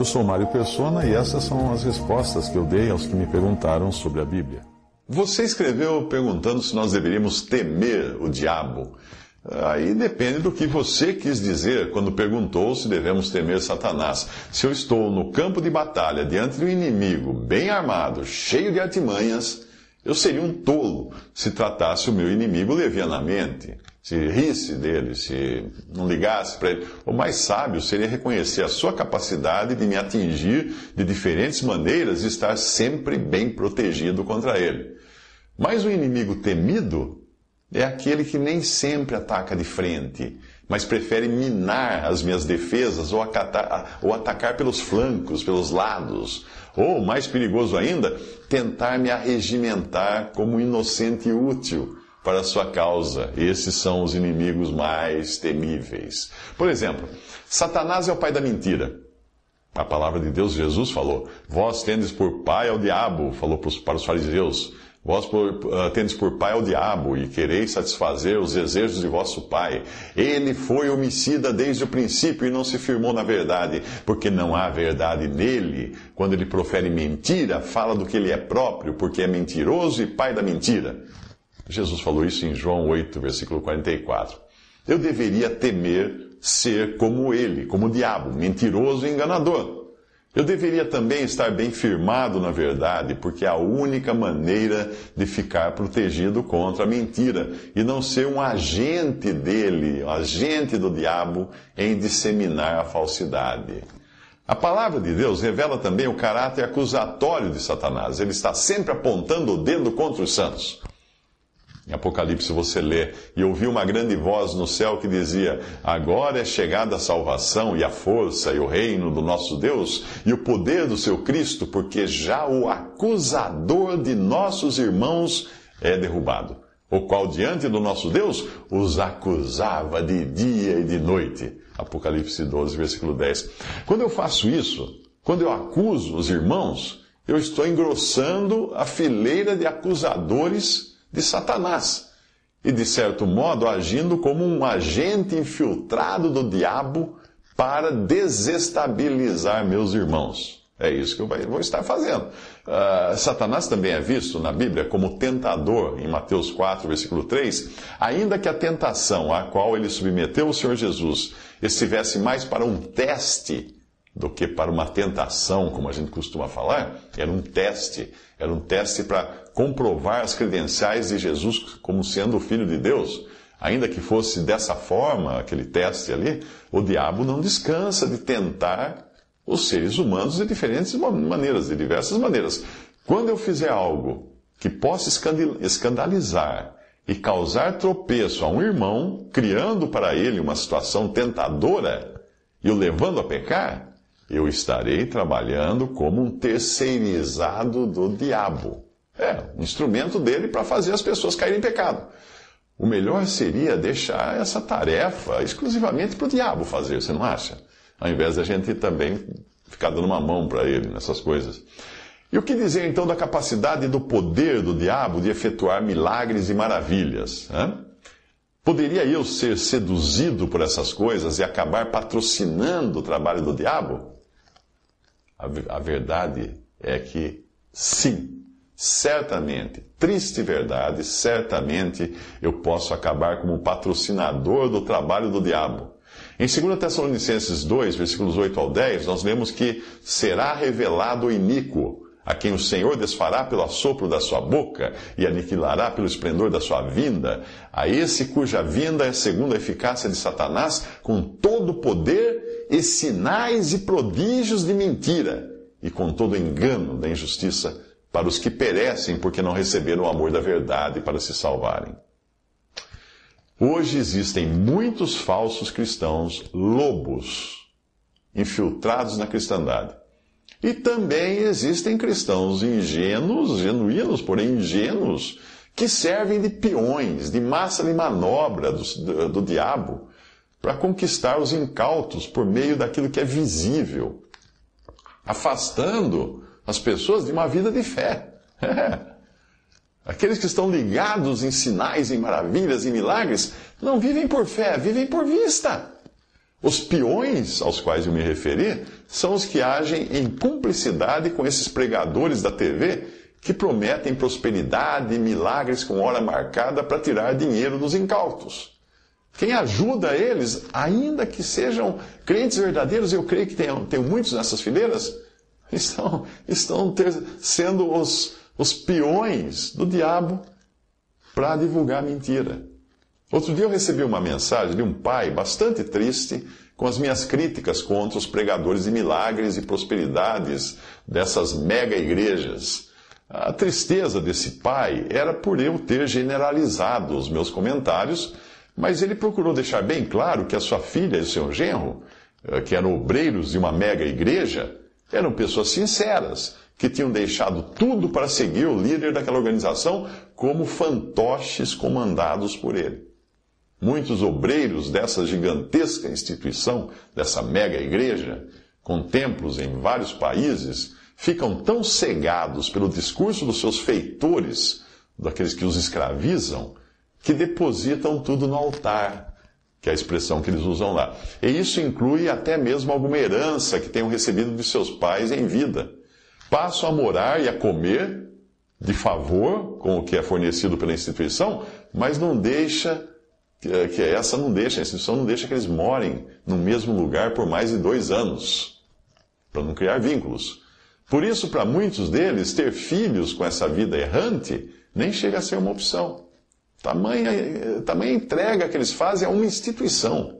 Eu sou Mário Persona e essas são as respostas que eu dei aos que me perguntaram sobre a Bíblia. Você escreveu perguntando se nós deveríamos temer o diabo. Aí depende do que você quis dizer quando perguntou se devemos temer Satanás. Se eu estou no campo de batalha diante um inimigo bem armado, cheio de artimanhas, eu seria um tolo se tratasse o meu inimigo levianamente, se risse dele, se não ligasse para ele. O mais sábio seria reconhecer a sua capacidade de me atingir de diferentes maneiras e estar sempre bem protegido contra ele. Mas o inimigo temido é aquele que nem sempre ataca de frente, mas prefere minar as minhas defesas ou, acatar, ou atacar pelos flancos, pelos lados. Ou, mais perigoso ainda, tentar me arregimentar como inocente útil para sua causa. Esses são os inimigos mais temíveis. Por exemplo, Satanás é o pai da mentira. A palavra de Deus, Jesus falou: Vós tendes por pai ao diabo, falou para os fariseus. Vós uh, tendes por pai ao diabo e quereis satisfazer os desejos de vosso pai. Ele foi homicida desde o princípio e não se firmou na verdade, porque não há verdade nele. Quando ele profere mentira, fala do que ele é próprio, porque é mentiroso e pai da mentira. Jesus falou isso em João 8, versículo 44. Eu deveria temer ser como ele, como o diabo, mentiroso e enganador. Eu deveria também estar bem firmado na verdade, porque é a única maneira de ficar protegido contra a mentira e não ser um agente dele, um agente do diabo em disseminar a falsidade. A palavra de Deus revela também o caráter acusatório de Satanás. Ele está sempre apontando o dedo contra os santos. Em Apocalipse você lê: E ouvi uma grande voz no céu que dizia: Agora é chegada a salvação e a força e o reino do nosso Deus e o poder do seu Cristo, porque já o acusador de nossos irmãos é derrubado, o qual diante do nosso Deus os acusava de dia e de noite. Apocalipse 12, versículo 10. Quando eu faço isso, quando eu acuso os irmãos, eu estou engrossando a fileira de acusadores de Satanás. E, de certo modo, agindo como um agente infiltrado do diabo para desestabilizar meus irmãos. É isso que eu vou estar fazendo. Uh, Satanás também é visto na Bíblia como tentador, em Mateus 4, versículo 3, ainda que a tentação a qual ele submeteu o Senhor Jesus estivesse mais para um teste do que para uma tentação, como a gente costuma falar, era um teste. Era um teste para comprovar as credenciais de Jesus como sendo o Filho de Deus. Ainda que fosse dessa forma, aquele teste ali, o diabo não descansa de tentar os seres humanos de diferentes maneiras, de diversas maneiras. Quando eu fizer algo que possa escandalizar e causar tropeço a um irmão, criando para ele uma situação tentadora e o levando a pecar, eu estarei trabalhando como um terceirizado do diabo. É, um instrumento dele para fazer as pessoas caírem em pecado. O melhor seria deixar essa tarefa exclusivamente para o diabo fazer, você não acha? Ao invés da gente também ficar dando uma mão para ele nessas coisas. E o que dizer então da capacidade e do poder do diabo de efetuar milagres e maravilhas? Hein? Poderia eu ser seduzido por essas coisas e acabar patrocinando o trabalho do diabo? A, a verdade é que sim, certamente, triste verdade, certamente eu posso acabar como patrocinador do trabalho do diabo. Em 2 Tessalonicenses 2, versículos 8 ao 10, nós lemos que será revelado o iníquo, a quem o Senhor desfará pelo assopro da sua boca e aniquilará pelo esplendor da sua vinda, a esse cuja vinda é segundo a eficácia de Satanás, com todo o poder e sinais e prodígios de mentira, e com todo engano da injustiça para os que perecem porque não receberam o amor da verdade para se salvarem. Hoje existem muitos falsos cristãos lobos infiltrados na cristandade. E também existem cristãos ingênuos, genuínos, porém ingênuos, que servem de peões, de massa de manobra do, do, do diabo, para conquistar os incautos por meio daquilo que é visível, afastando as pessoas de uma vida de fé. Aqueles que estão ligados em sinais, em maravilhas, em milagres, não vivem por fé, vivem por vista. Os peões aos quais eu me referi são os que agem em cumplicidade com esses pregadores da TV que prometem prosperidade e milagres com hora marcada para tirar dinheiro dos incautos. Quem ajuda eles, ainda que sejam crentes verdadeiros, eu creio que tem, tem muitos nessas fileiras, estão, estão ter, sendo os, os peões do diabo para divulgar mentira. Outro dia eu recebi uma mensagem de um pai bastante triste com as minhas críticas contra os pregadores de milagres e prosperidades dessas mega igrejas. A tristeza desse pai era por eu ter generalizado os meus comentários, mas ele procurou deixar bem claro que a sua filha e o seu genro, eh, que eram obreiros de uma mega igreja, eram pessoas sinceras, que tinham deixado tudo para seguir o líder daquela organização como fantoches comandados por ele. Muitos obreiros dessa gigantesca instituição, dessa mega igreja, com templos em vários países, ficam tão cegados pelo discurso dos seus feitores, daqueles que os escravizam, que depositam tudo no altar, que é a expressão que eles usam lá. E isso inclui até mesmo alguma herança que tenham recebido de seus pais em vida. Passam a morar e a comer de favor com o que é fornecido pela instituição, mas não deixa que essa não deixa, a instituição não deixa que eles morem no mesmo lugar por mais de dois anos, para não criar vínculos. Por isso, para muitos deles, ter filhos com essa vida errante nem chega a ser uma opção. Tamanha, tamanha entrega que eles fazem a uma instituição.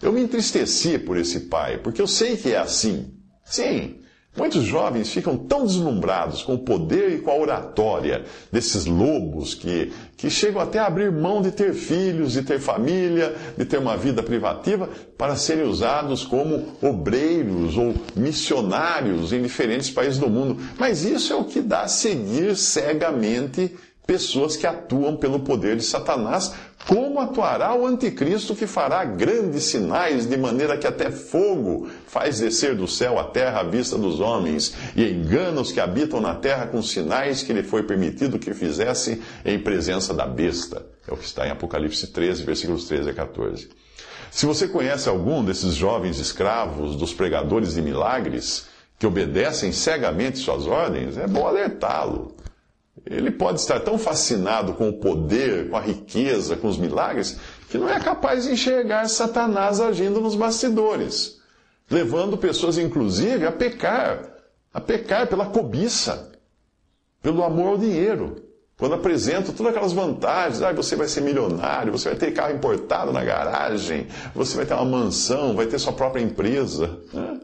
Eu me entristeci por esse pai, porque eu sei que é assim. Sim, Muitos jovens ficam tão deslumbrados com o poder e com a oratória desses lobos que, que chegam até a abrir mão de ter filhos, de ter família, de ter uma vida privativa, para serem usados como obreiros ou missionários em diferentes países do mundo. Mas isso é o que dá a seguir cegamente pessoas que atuam pelo poder de Satanás, como atuará o anticristo que fará grandes sinais, de maneira que até fogo faz descer do céu a terra à vista dos homens, e engana os que habitam na terra com sinais que lhe foi permitido que fizesse em presença da besta. É o que está em Apocalipse 13, versículos 13 a 14. Se você conhece algum desses jovens escravos dos pregadores de milagres, que obedecem cegamente suas ordens, é bom alertá-lo ele pode estar tão fascinado com o poder, com a riqueza, com os milagres, que não é capaz de enxergar Satanás agindo nos bastidores, levando pessoas, inclusive, a pecar, a pecar pela cobiça, pelo amor ao dinheiro. Quando apresenta todas aquelas vantagens, ah, você vai ser milionário, você vai ter carro importado na garagem, você vai ter uma mansão, vai ter sua própria empresa. Né?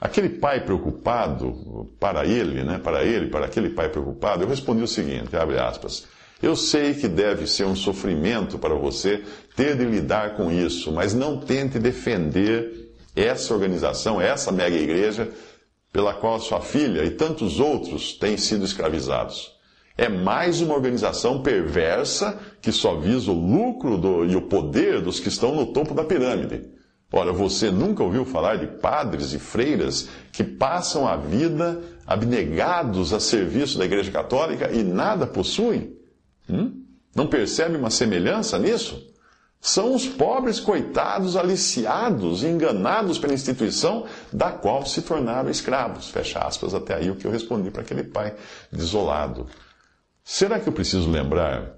Aquele pai preocupado, para ele, né, para ele, para aquele pai preocupado, eu respondi o seguinte, abre aspas, eu sei que deve ser um sofrimento para você ter de lidar com isso, mas não tente defender essa organização, essa mega igreja, pela qual sua filha e tantos outros têm sido escravizados. É mais uma organização perversa que só visa o lucro do, e o poder dos que estão no topo da pirâmide. Ora, você nunca ouviu falar de padres e freiras que passam a vida abnegados a serviço da Igreja Católica e nada possuem? Hum? Não percebe uma semelhança nisso? São os pobres coitados aliciados, enganados pela instituição da qual se tornaram escravos. Fecha aspas, até aí o que eu respondi para aquele pai desolado. Será que eu preciso lembrar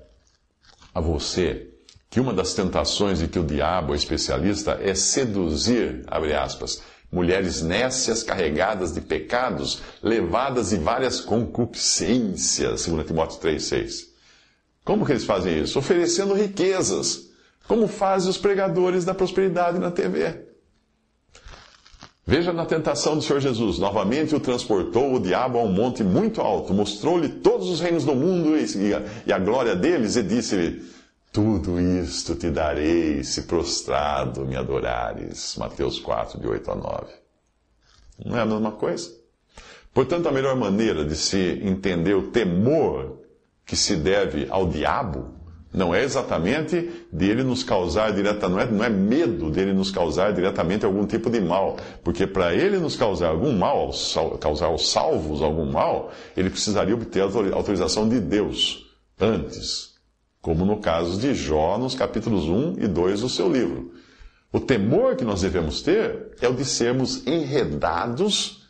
a você que uma das tentações de que o diabo é especialista é seduzir, abre aspas, mulheres nécias carregadas de pecados, levadas de várias concupiscências, segundo Timóteo 3,6. Como que eles fazem isso? Oferecendo riquezas, como fazem os pregadores da prosperidade na TV. Veja na tentação do Senhor Jesus, novamente o transportou o diabo a um monte muito alto, mostrou-lhe todos os reinos do mundo e a glória deles e disse-lhe, tudo isto te darei se prostrado me adorares. Mateus 4, de 8 a 9. Não é a mesma coisa? Portanto, a melhor maneira de se entender o temor que se deve ao diabo não é exatamente dele nos causar direta, não é, não é medo dele nos causar diretamente algum tipo de mal, porque para ele nos causar algum mal, causar aos salvos algum mal, ele precisaria obter a autorização de Deus antes, como no caso de Jó nos capítulos 1 e 2 do seu livro. O temor que nós devemos ter é o de sermos enredados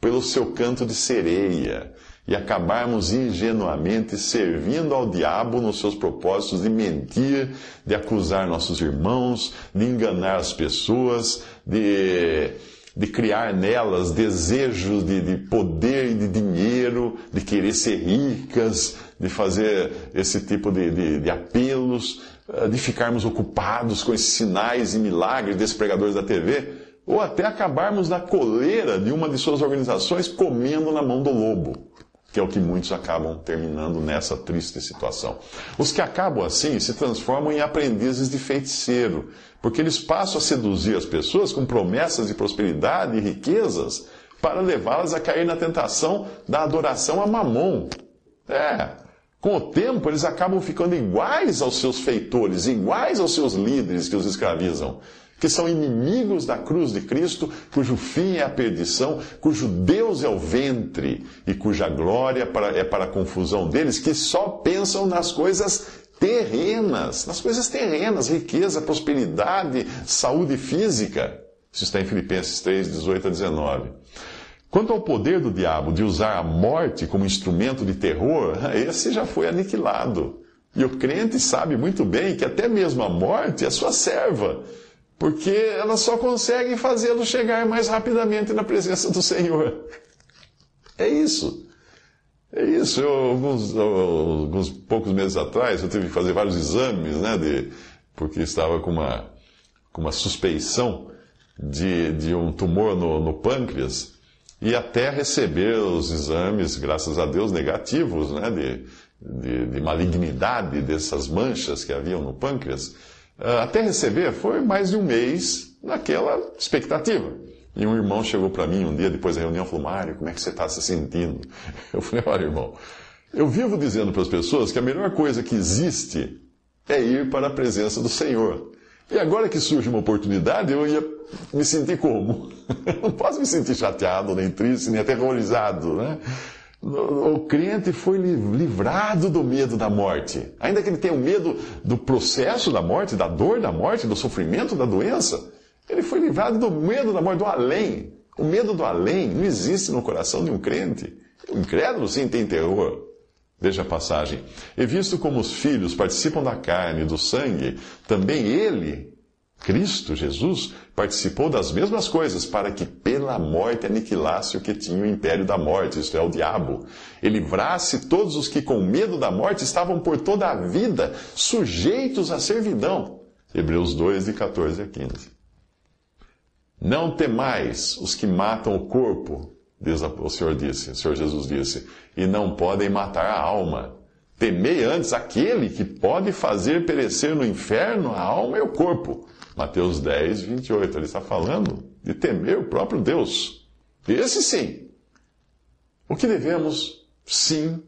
pelo seu canto de sereia e acabarmos ingenuamente servindo ao diabo nos seus propósitos de mentir, de acusar nossos irmãos, de enganar as pessoas, de, de criar nelas desejos de, de poder e de dinheiro, de querer ser ricas, de fazer esse tipo de, de, de apelos, eh, de ficarmos ocupados com esses sinais e milagres desses pregadores da TV, ou até acabarmos na coleira de uma de suas organizações comendo na mão do lobo que é o que muitos acabam terminando nessa triste situação. Os que acabam assim se transformam em aprendizes de feiticeiro, porque eles passam a seduzir as pessoas com promessas de prosperidade e riquezas para levá-las a cair na tentação da adoração a mamon. É. Com o tempo, eles acabam ficando iguais aos seus feitores, iguais aos seus líderes que os escravizam que são inimigos da cruz de Cristo, cujo fim é a perdição, cujo Deus é o ventre e cuja glória é para a confusão deles, que só pensam nas coisas terrenas, nas coisas terrenas, riqueza, prosperidade, saúde física. Isso está em Filipenses 3, 18 a 19. Quanto ao poder do diabo de usar a morte como instrumento de terror, esse já foi aniquilado. E o crente sabe muito bem que até mesmo a morte é sua serva porque ela só consegue fazê-lo chegar mais rapidamente na presença do Senhor. É isso. É isso. Eu, alguns, alguns poucos meses atrás, eu tive que fazer vários exames, né, de, porque estava com uma, com uma suspeição de, de um tumor no, no pâncreas, e até receber os exames, graças a Deus, negativos, né, de, de, de malignidade dessas manchas que haviam no pâncreas. Ah, até receber foi mais de um mês naquela expectativa. E um irmão chegou para mim um dia depois da reunião e falou: Mário, como é que você está se sentindo? Eu falei: Olha, irmão, eu vivo dizendo para as pessoas que a melhor coisa que existe é ir para a presença do Senhor. E agora que surge uma oportunidade, eu ia me sentir como? não posso me sentir chateado, nem triste, nem aterrorizado, né? O crente foi livrado do medo da morte. Ainda que ele tenha o medo do processo da morte, da dor da morte, do sofrimento da doença, ele foi livrado do medo da morte, do além. O medo do além não existe no coração de um crente. O incrédulo sim tem terror. Veja a passagem. E visto como os filhos participam da carne e do sangue, também ele, Cristo, Jesus, participou das mesmas coisas para que pela morte aniquilasse o que tinha o império da morte, isto é, o diabo, e livrasse todos os que com medo da morte estavam por toda a vida sujeitos à servidão. Hebreus 2, de 14 a 15. Não temais os que matam o corpo, o Senhor disse, o Senhor Jesus disse, e não podem matar a alma. Temei antes aquele que pode fazer perecer no inferno a alma e o corpo. Mateus 10, 28. Ele está falando de temer o próprio Deus. Esse sim. O que devemos, sim,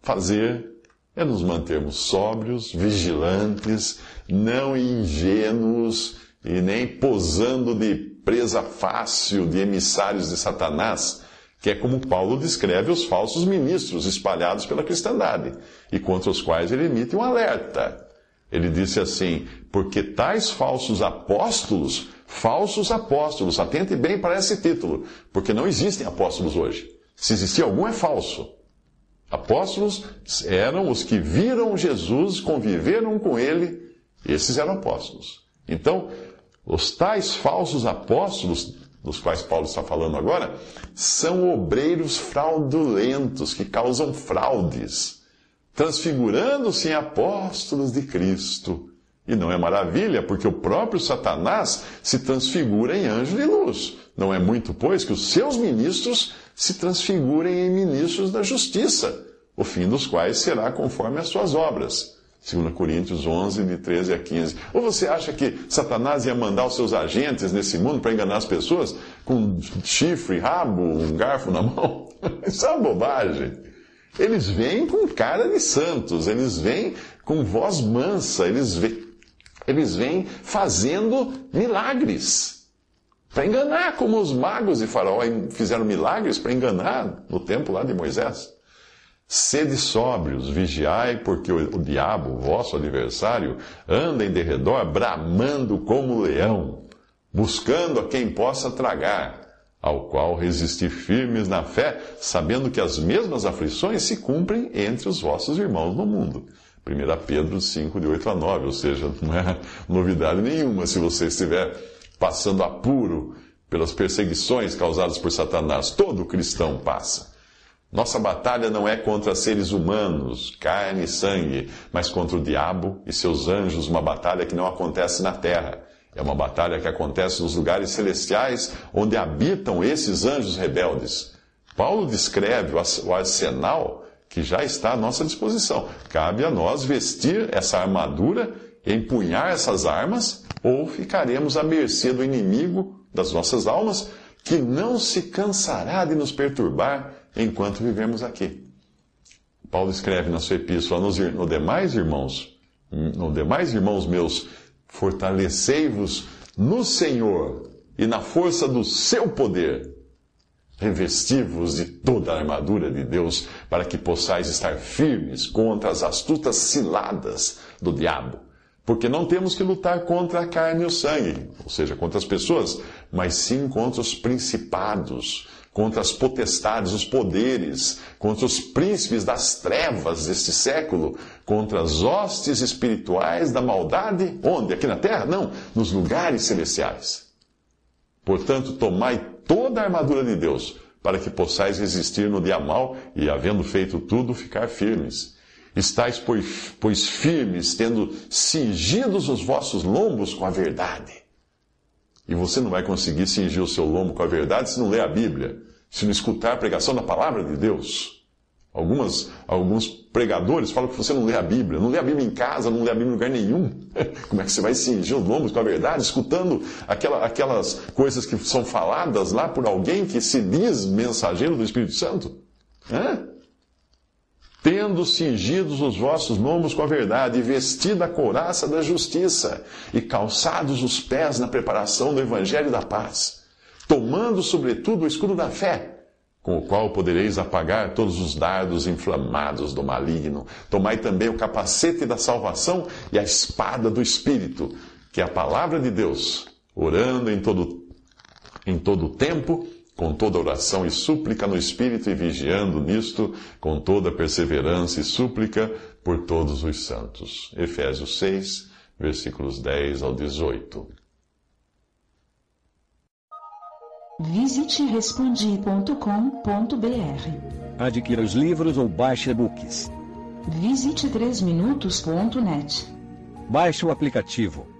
fazer é nos mantermos sóbrios, vigilantes, não ingênuos e nem posando de presa fácil de emissários de Satanás, que é como Paulo descreve os falsos ministros espalhados pela cristandade e contra os quais ele emite um alerta. Ele disse assim: porque tais falsos apóstolos, falsos apóstolos, atente bem para esse título, porque não existem apóstolos hoje. Se existir algum, é falso. Apóstolos eram os que viram Jesus, conviveram com ele, esses eram apóstolos. Então, os tais falsos apóstolos, dos quais Paulo está falando agora, são obreiros fraudulentos que causam fraudes transfigurando-se em apóstolos de Cristo. E não é maravilha, porque o próprio Satanás se transfigura em anjo de luz. Não é muito, pois, que os seus ministros se transfigurem em ministros da justiça, o fim dos quais será conforme as suas obras. 2 Coríntios 11, de 13 a 15. Ou você acha que Satanás ia mandar os seus agentes nesse mundo para enganar as pessoas com chifre, rabo, um garfo na mão? Isso é uma bobagem. Eles vêm com cara de santos, eles vêm com voz mansa, eles vêm, eles vêm fazendo milagres. Para enganar, como os magos de Faraó fizeram milagres para enganar no tempo lá de Moisés. Sede sóbrios, vigiai, porque o, o diabo, vosso adversário, anda em derredor, bramando como leão, buscando a quem possa tragar, ao qual resistir firmes na fé, sabendo que as mesmas aflições se cumprem entre os vossos irmãos no mundo. 1 Pedro 5, de 8 a 9, ou seja, não é novidade nenhuma se você estiver passando apuro pelas perseguições causadas por Satanás. Todo cristão passa. Nossa batalha não é contra seres humanos, carne e sangue, mas contra o diabo e seus anjos, uma batalha que não acontece na terra. É uma batalha que acontece nos lugares celestiais, onde habitam esses anjos rebeldes. Paulo descreve o arsenal que já está à nossa disposição. Cabe a nós vestir essa armadura, empunhar essas armas, ou ficaremos à mercê do inimigo das nossas almas, que não se cansará de nos perturbar enquanto vivemos aqui. Paulo escreve na sua epístola, nos no demais irmãos, no demais irmãos meus, fortalecei-vos no Senhor e na força do seu poder. Revesti-vos de toda a armadura de Deus, para que possais estar firmes contra as astutas ciladas do diabo. Porque não temos que lutar contra a carne e o sangue, ou seja, contra as pessoas, mas sim contra os principados, contra as potestades, os poderes, contra os príncipes das trevas deste século, contra as hostes espirituais da maldade, onde? Aqui na terra? Não, nos lugares celestiais. Portanto, tomai toda a armadura de Deus, para que possais resistir no dia mal e, havendo feito tudo, ficar firmes. Estais, pois, firmes, tendo cingidos os vossos lombos com a verdade e você não vai conseguir cingir o seu lombo com a verdade se não ler a Bíblia, se não escutar a pregação da palavra de Deus. Algumas, alguns pregadores falam que você não lê a Bíblia, não lê a Bíblia em casa, não lê a Bíblia em lugar nenhum. Como é que você vai cingir os lombos com a verdade, escutando aquela, aquelas coisas que são faladas lá por alguém que se diz mensageiro do Espírito Santo? Hã? Tendo cingidos os vossos lombos com a verdade, e vestida a couraça da justiça, e calçados os pés na preparação do evangelho da paz, tomando sobretudo o escudo da fé, com o qual podereis apagar todos os dardos inflamados do maligno. Tomai também o capacete da salvação e a espada do Espírito, que é a palavra de Deus, orando em todo em todo tempo com toda oração e súplica no Espírito e vigiando nisto com toda perseverança e súplica por todos os santos. Efésios 6, versículos 10 ao 18. Visite respondi.com.br. Adquira os livros ou baixe e-books. Visite 3minutos.net. Baixe o aplicativo